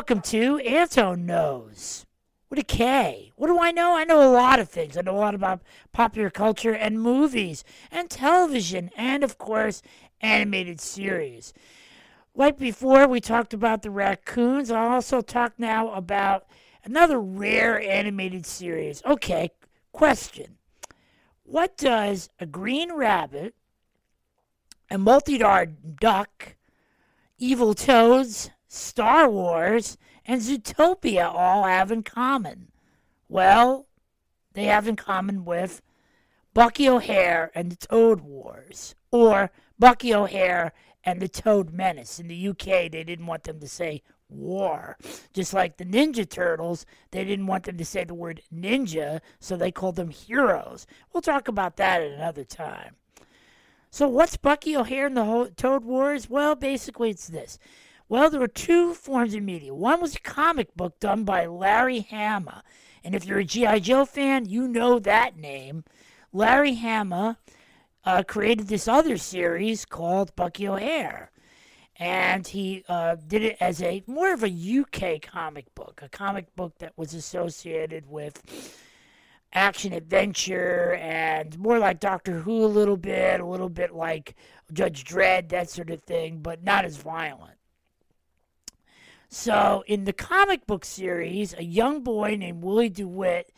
Welcome to Anton Knows with a K. What do I know? I know a lot of things. I know a lot about popular culture and movies and television and, of course, animated series. Like before, we talked about the raccoons. I'll also talk now about another rare animated series. Okay, question. What does a green rabbit, a multi-darred duck, evil toads, Star Wars, and Zootopia all have in common? Well, they have in common with Bucky O'Hare and the Toad Wars, or Bucky O'Hare and the Toad Menace. In the UK, they didn't want them to say war. Just like the Ninja Turtles, they didn't want them to say the word ninja, so they called them heroes. We'll talk about that at another time. So, what's Bucky O'Hare and the Toad Wars? Well, basically, it's this. Well, there were two forms of media. One was a comic book done by Larry Hama. And if you're a G.I. Joe fan, you know that name. Larry Hama uh, created this other series called Bucky O'Hare. And he uh, did it as a more of a UK comic book, a comic book that was associated with action adventure and more like Doctor Who a little bit, a little bit like Judge Dredd, that sort of thing, but not as violent. So, in the comic book series, a young boy named Willie DuWitt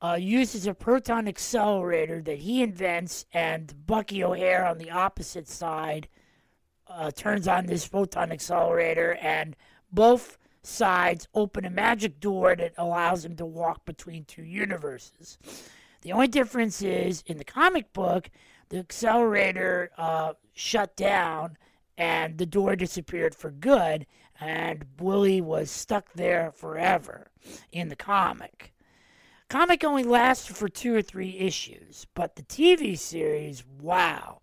uh, uses a proton accelerator that he invents, and Bucky O'Hare on the opposite side uh, turns on this proton accelerator, and both sides open a magic door that allows him to walk between two universes. The only difference is in the comic book, the accelerator uh, shut down and the door disappeared for good, and Willie was stuck there forever in the comic. Comic only lasted for two or three issues, but the TV series, wow.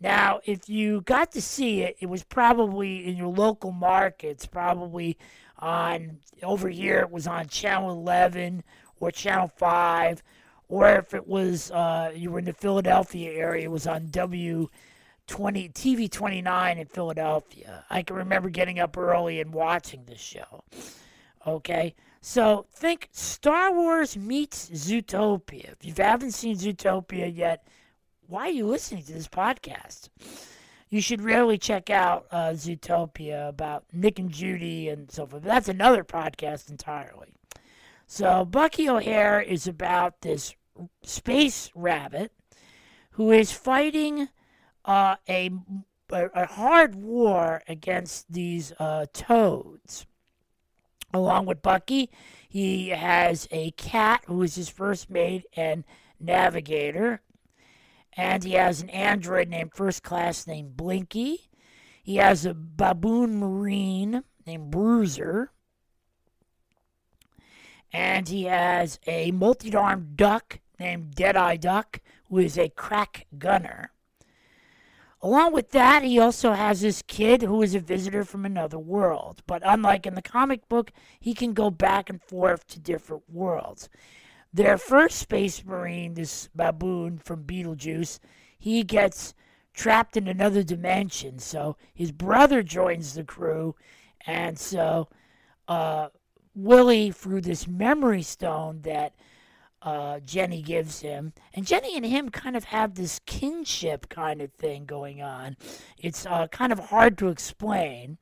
Now, if you got to see it, it was probably in your local markets, probably on over here, it was on Channel 11 or Channel 5, or if it was uh, you were in the Philadelphia area, it was on W 20 TV 29 in Philadelphia. I can remember getting up early and watching this show. Okay? So think Star Wars meets Zootopia. If you haven't seen Zootopia yet, why are you listening to this podcast? You should really check out uh, Zootopia about Nick and Judy and so forth. That's another podcast entirely. So Bucky O'Hare is about this space rabbit who is fighting uh, a, a hard war against these uh, toads. Along with Bucky, he has a cat who is his first mate and navigator. And he has an android named First Class named Blinky. He has a baboon marine named Bruiser. And he has a multi armed duck named Deadeye Duck, who is a crack gunner. Along with that, he also has this kid who is a visitor from another world. But unlike in the comic book, he can go back and forth to different worlds. Their first space marine, this baboon from Betelgeuse, he gets trapped in another dimension. So his brother joins the crew. And so uh, Willie, through this memory stone that uh, Jenny gives him. And Jenny and him kind of have this kinship kind of thing going on. It's uh, kind of hard to explain.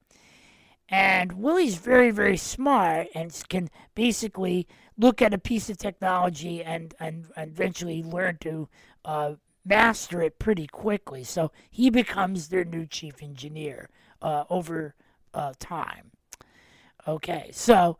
And Willie's very, very smart and can basically look at a piece of technology and, and, and eventually learn to uh, master it pretty quickly. So he becomes their new chief engineer uh, over uh, time. Okay, so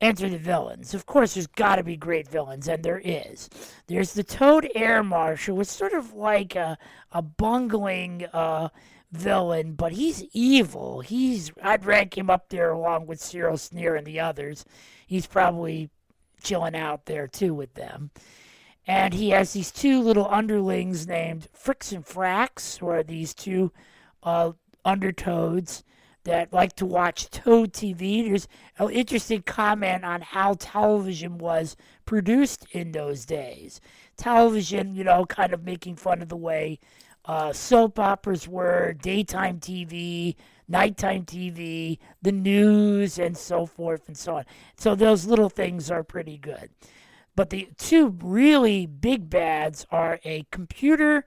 enter the villains. Of course, there's got to be great villains, and there is. There's the Toad Air Marshal, It's sort of like a, a bungling uh, villain, but he's evil. He's I'd rank him up there along with Cyril Sneer and the others. He's probably chilling out there too with them. And he has these two little underlings named Fricks and Fracks, who are these two uh, undertoads that like to watch Toad TV. There's an interesting comment on how television was produced in those days. Television, you know, kind of making fun of the way uh, soap operas were, daytime TV, nighttime TV, the news, and so forth and so on. So those little things are pretty good. But the two really big bads are a computer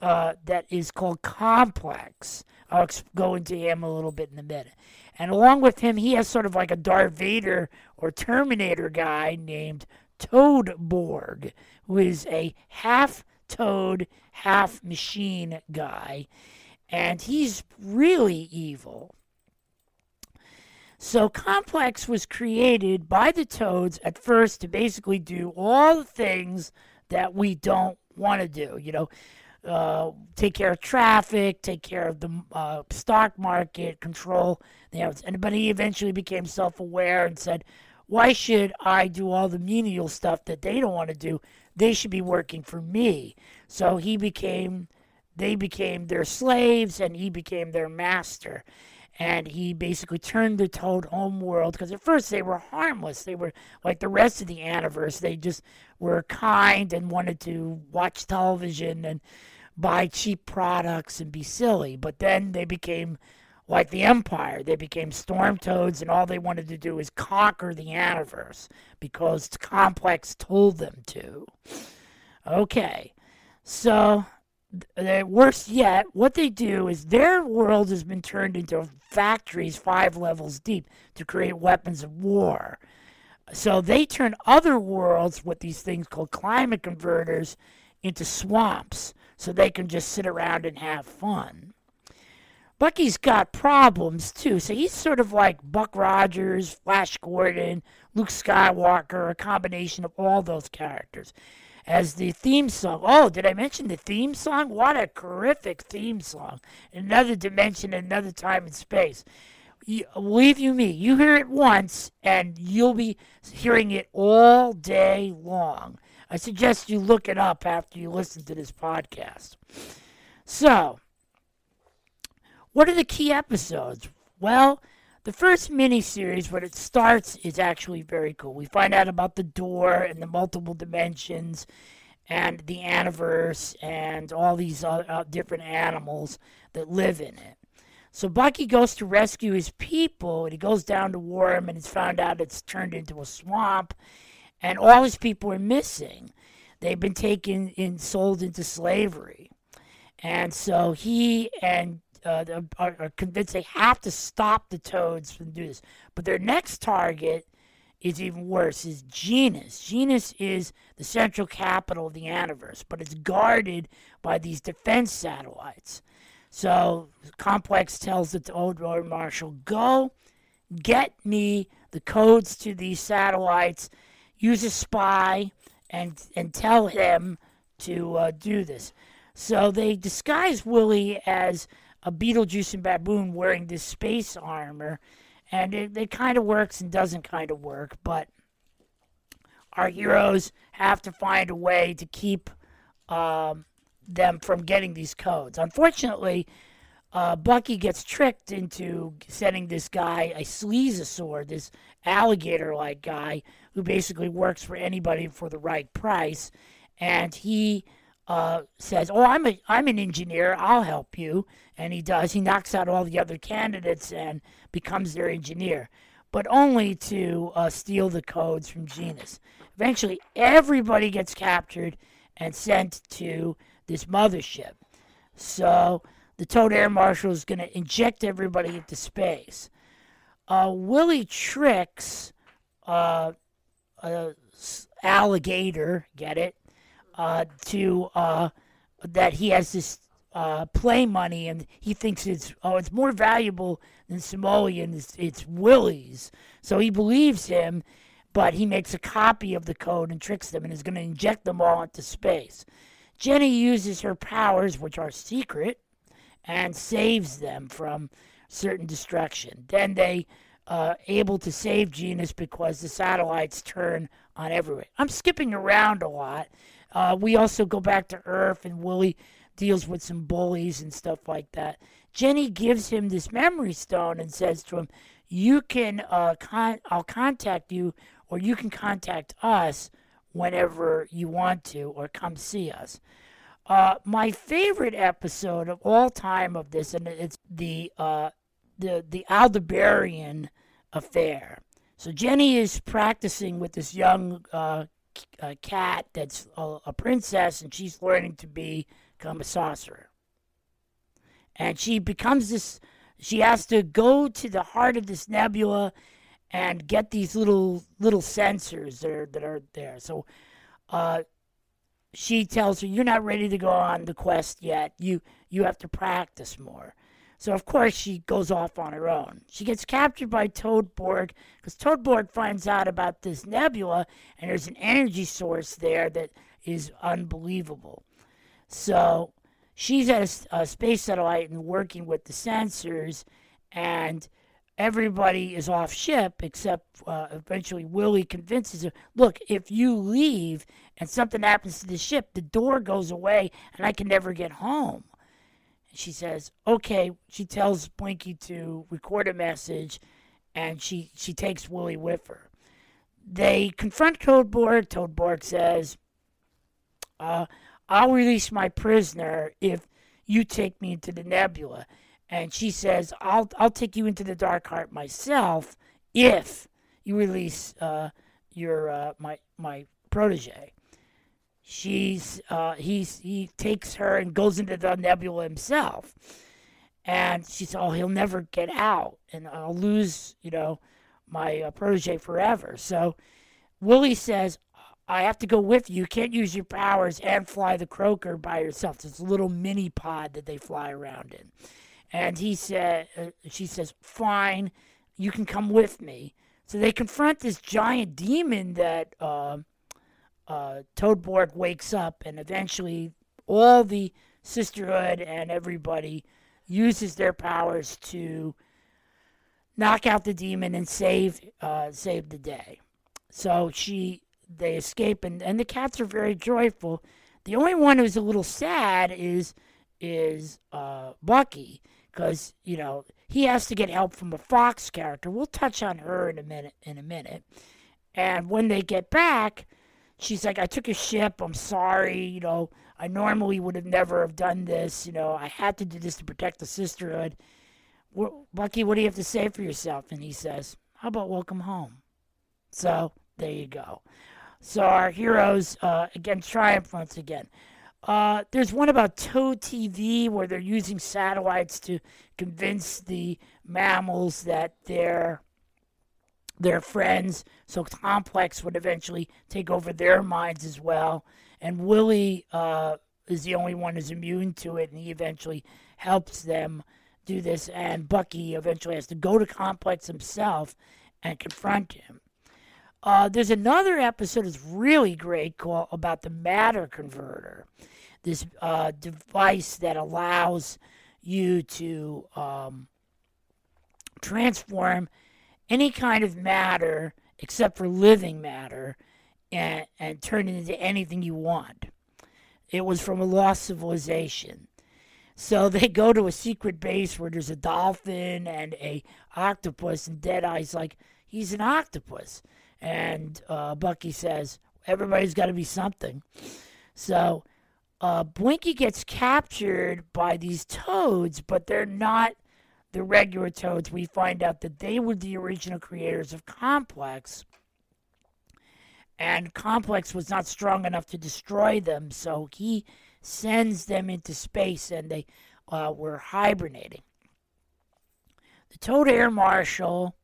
uh, that is called Komplex. I'll go into him a little bit in a minute. And along with him, he has sort of like a Darth Vader or Terminator guy named Toadborg, who is a half toad, half machine guy. And he's really evil. So Komplex was created by the Toads at first to basically do all the things that we don't want to do. You know, uh, take care of traffic, take care of the uh, stock market, control the and but he eventually became self-aware and said, "Why should I do all the menial stuff that they don't want to do? They should be working for me." So he became, they became their slaves, and he became their master. And he basically turned the Toad home world because at first they were harmless. They were like the rest of the Aniverse. They just were kind and wanted to watch television and buy cheap products and be silly. But then they became like the Empire. They became storm toads, and all they wanted to do is conquer the universe because Komplex told them to. Okay, so the uh, worse yet, what they do is their world has been turned into factories five levels deep to create weapons of war. So they turn other worlds with these things called climate converters into swamps so they can just sit around and have fun. Bucky's got problems too, so he's sort of like Buck Rogers, Flash Gordon, Luke Skywalker, a combination of all those characters. As the theme song, oh, did I mention the theme song? What a terrific theme song! Another dimension, another time and space. You, believe you me, you hear it once and you'll be hearing it all day long. I suggest you look it up after you listen to this podcast. So, what are the key episodes? Well, the first miniseries, when it starts, is actually very cool. We find out about the door and the multiple dimensions and the Aniverse and all these uh, different animals that live in it. So Bucky goes to rescue his people, and he goes down to Warren, and it's found out it's turned into a swamp, and all his people are missing. They've been taken and sold into slavery. And so he and uh, are, are convinced they have to stop the toads from doing this. But their next target is even worse, is Genus. Genus is the central capital of the universe, but it's guarded by these defense satellites. So Komplex tells the old Road Marshal, go get me the codes to these satellites use a spy and and tell him to uh, do this. So they disguise Willie as a Betelgeuse and baboon wearing this space armor, and it, it kind of works and doesn't kind of work. But our heroes have to find a way to keep um, them from getting these codes. Unfortunately, uh, Bucky gets tricked into sending this guy a sleazosaur, this alligator-like guy who basically works for anybody for the right price, and he uh, says, "Oh, I'm a I'm an engineer. I'll help you," and he does. He knocks out all the other candidates and becomes their engineer, but only to uh, steal the codes from Genus. Eventually, everybody gets captured and sent to this mothership. So the Toad Air Marshal is going to inject everybody into space. Uh, Willie tricks uh, Al Negator, get it, uh, to uh, that he has this uh, play money and he thinks it's oh it's more valuable than Simoleon. It's, it's Willie's, so he believes him, but he makes a copy of the code and tricks them and is going to inject them all into space. Jenny uses her powers, which are secret, and saves them from certain destruction. Then they uh, able to save Genus because the satellites turn on everywhere. I'm skipping around a lot. Uh, we also go back to Earth, and Willie deals with some bullies and stuff like that. Jenny gives him this memory stone and says to him, "You can, uh, con- I'll contact you, or you can contact us whenever you want to, or come see us." Uh, my favorite episode of all time of this, and it's the uh, the the Aldebaran affair. So Jenny is practicing with this young uh, uh cat that's a, a, princess, and she's learning to be, become a sorcerer. And she becomes this. She has to go to the heart of this nebula and get these little little sensors that are that are there. So uh, she tells her, "You're not ready to go on the quest yet. You you have to practice more." So of course she goes off on her own. She gets captured by Toadborg because Toadborg finds out about this nebula and there's an energy source there that is unbelievable. So she's at a, a space satellite and working with the sensors, and everybody is off ship except uh, eventually Willie convinces her, look, if you leave and something happens to the ship, the door goes away and I can never get home. She says, okay. She tells Blinky to record a message and she, she takes Willie with her. They confront Toadborg. Toadborg says, uh, I'll release my prisoner if you take me into the nebula and she says, "I'll I'll take you into the dark heart myself if you release uh, your uh, my my protege." She's uh, he's he takes her and goes into the nebula himself, and she says, "Oh, he'll never get out, and I'll lose you know my uh, protege forever." So Willie says, I have to go with you. You can't use your powers and fly the croaker by yourself. It's a little mini pod that they fly around in. And he said, uh, she says, fine, you can come with me. So they confront this giant demon that uh, uh, Toadborg wakes up, and eventually all the sisterhood and everybody uses their powers to knock out the demon and save uh, save the day. So she they escape, and, and the cats are very joyful. The only one who's a little sad is is uh, Bucky because you know he has to get help from a Fox character. We'll touch on her in a minute. In a minute, and when they get back, she's like, "I took a ship. I'm sorry. You know, I normally would have never have done this. You know, I had to do this to protect the sisterhood." Bucky, what do you have to say for yourself? And he says, "How about welcome home?" So there you go. So our heroes uh, again triumph once again. Uh, there's one about Toad TV where they're using satellites to convince the mammals that they're their friends. So Komplex would eventually take over their minds as well. And Willie uh, is the only one who's immune to it, and he eventually helps them do this. And Bucky eventually has to go to Komplex himself and confront him. Uh, there's another episode that's really great called about the matter converter this uh, device that allows you to um, transform any kind of matter except for living matter and, and turn it into anything you want. It was from a lost civilization. So they go to a secret base where there's a dolphin and a octopus, and Deadeye's like, he's an octopus. And uh, Bucky says, everybody's got to be something. So uh, Blinky gets captured by these toads, but they're not the regular toads. We find out that they were the original creators of Komplex. And Komplex was not strong enough to destroy them, so he sends them into space and they uh, were hibernating. The Toad Air Marshal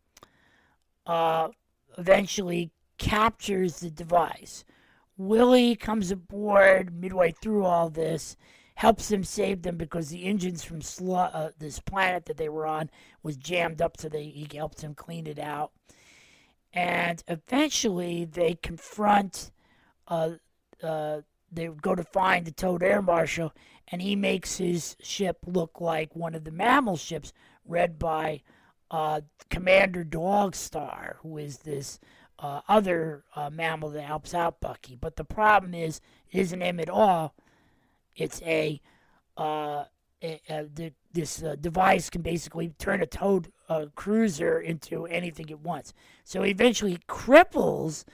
uh, eventually captures the device. Willie comes aboard midway through all this, helps them save them because the engines from uh, this planet that they were on was jammed up, so they, he helps them clean it out. And eventually, they confront. Uh, uh, they go to find the Toad Air Marshal, and he makes his ship look like one of the mammal ships, read by uh, Commander Dogstar, who is this uh, other uh, mammal that helps out Bucky. But the problem is, it isn't him at all. It's a, uh, a, a this uh, device can basically turn a toad uh, cruiser into anything it wants. So eventually cripples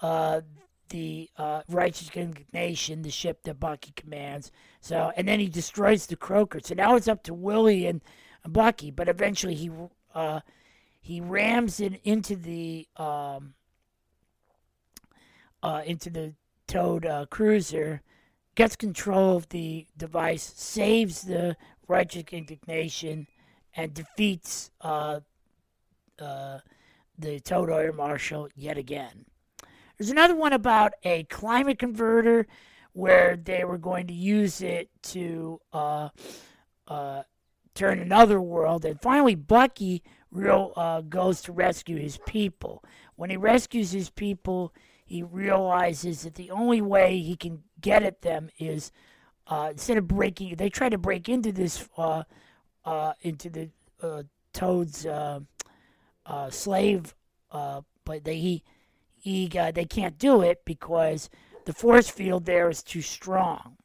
uh, the uh, righteous indignation, the ship that Bucky commands. So, and then he destroys the croaker. So now it's up to Willie and Bucky. But eventually he uh, he rams it into the um, uh, into the toad cruiser, gets control of the device, saves the righteous indignation, and defeats uh, uh, the toad air marshal yet again. There's another one about a climate converter where they were going to use it to uh, uh, turn another world. And finally, Bucky real, uh, goes to rescue his people. When he rescues his people, he realizes that the only way he can get at them is uh, instead of breaking, they try to break into this, uh, uh, into the Toad's slave, but they he he they can't do it because the force field there is too strong.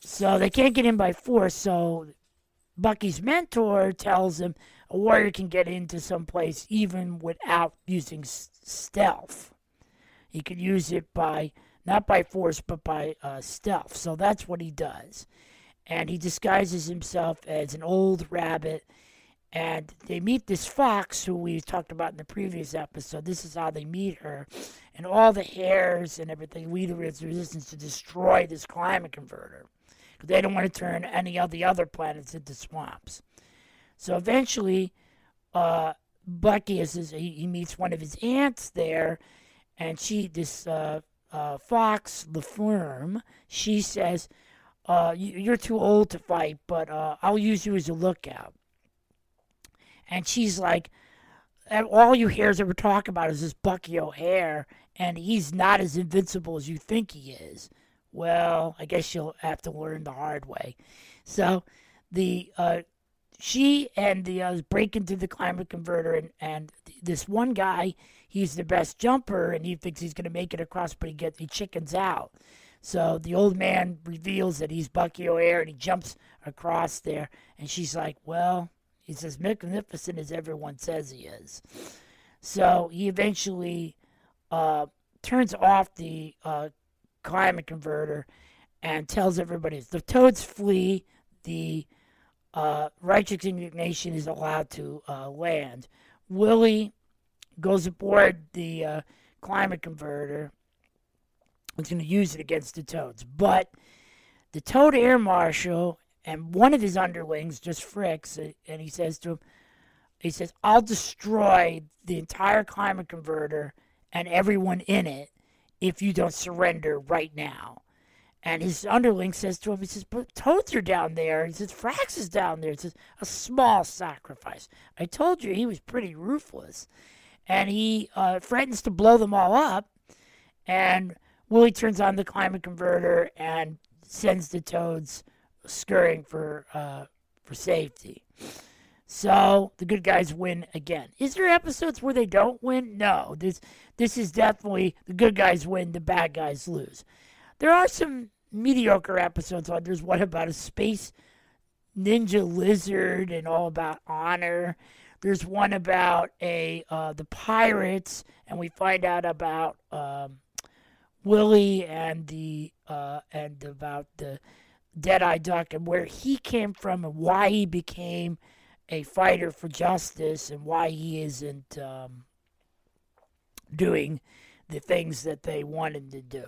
So they can't get in by force. So Bucky's mentor tells him a warrior can get into some place even without using stealth. He can use it by not by force but by uh, stealth. So that's what he does, and he disguises himself as an old rabbit and they meet this fox who we talked about in the previous episode. This is how they meet her, and all the hares and everything lead the resistance to destroy this climate converter. Because they don't want to turn any of the other planets into swamps. So eventually, uh, Bucky is he, he, meets one of his aunts there, and she this uh, uh, fox LaFerme. She says, uh, "You're too old to fight, but uh, I'll use you as a lookout." and she's like, all you hear is ever talk about is this Bucky O'Hare, and he's not as invincible as you think he is. Well, I guess you'll have to learn the hard way. So, the uh, she and the uh, break into the climate converter, and, and this one guy, he's the best jumper, and he thinks he's going to make it across, but he gets he chickens out. So the old man reveals that he's Bucky O'Hare, and he jumps across there, and she's like, "Well, He's as magnificent as everyone says he is. So he eventually uh, turns off the uh, climate converter and tells everybody the toads flee. The uh, righteous indignation is allowed to uh, land. Willie goes aboard the uh, climate converter. He's going to use it against the toads, but the Toad Air Marshal and one of his underlings just fricks, and he says to him, he says, I'll destroy the entire climate converter and everyone in it if you don't surrender right now. And his underling says to him, he says, but Toads are down there. He says, Frax is down there. He says, a small sacrifice. I told you he was pretty ruthless. And he uh, threatens to blow them all up. And Willie turns on the climate converter and sends the Toads scurrying for uh, for safety. So the good guys win again. Is there episodes where they don't win? No. This this is definitely the good guys win, the bad guys lose. There are some mediocre episodes. Like there's one about a space ninja lizard and all about honor. There's one about a uh, the pirates, and we find out about um, Willie and the uh, and about the Deadeye Duck and where he came from and why he became a fighter for justice and why he isn't um, doing the things that they wanted to do.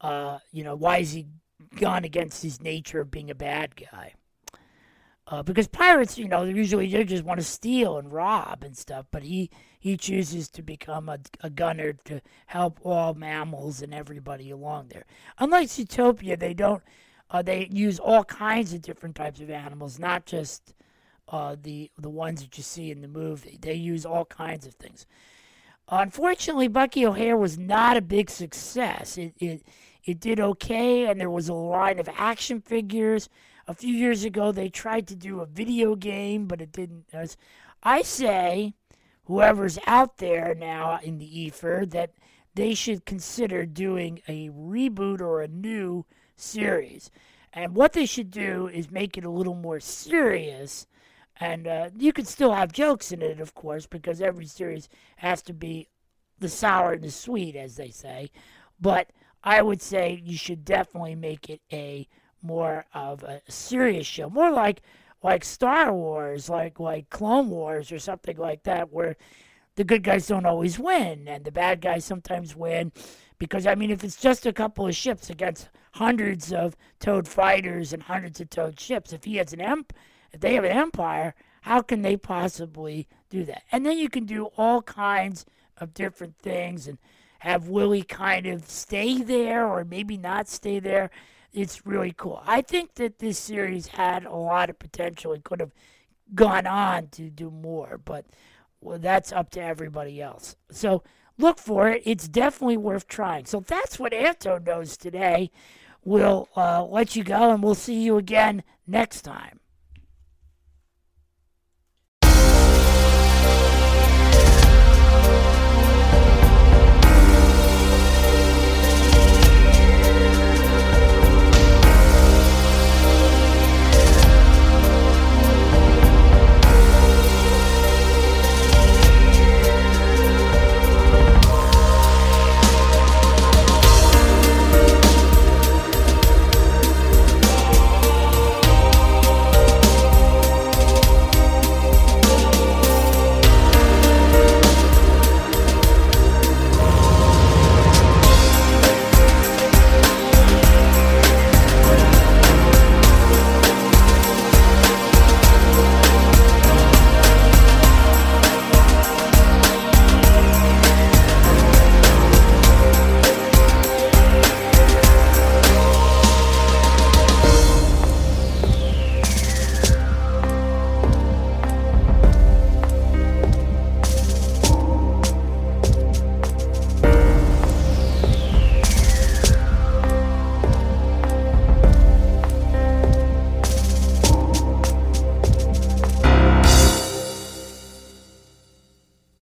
Uh, you know, why is he gone against his nature of being a bad guy? Uh, because pirates, you know, usually they just want to steal and rob and stuff, but he he chooses to become a, a gunner to help all mammals and everybody along there. Unlike Zootopia, they don't uh, they use all kinds of different types of animals, not just uh, the the ones that you see in the movie. They use all kinds of things. Unfortunately, Bucky O'Hare was not a big success. It it it did okay, and there was a line of action figures. A few years ago, they tried to do a video game, but it didn't. As I say, whoever's out there now in the ether, that they should consider doing a reboot or a new series. And what they should do is make it a little more serious. And uh, you can still have jokes in it, of course, because every series has to be the sour and the sweet, as they say. But I would say you should definitely make it a more of a serious show, more like like Star Wars, like like Clone Wars or something like that, where the good guys don't always win and the bad guys sometimes win. Because I mean, if it's just a couple of ships against hundreds of Toad fighters and hundreds of Toad ships, if he has an emp, if they have an empire, how can they possibly do that? And then you can do all kinds of different things and have Willie kind of stay there or maybe not stay there. It's really cool. I think that this series had a lot of potential It could have gone on to do more, but well, that's up to everybody else. So look for it. It's definitely worth trying. So that's what Anton knows today. We'll uh, let you go and we'll see you again next time.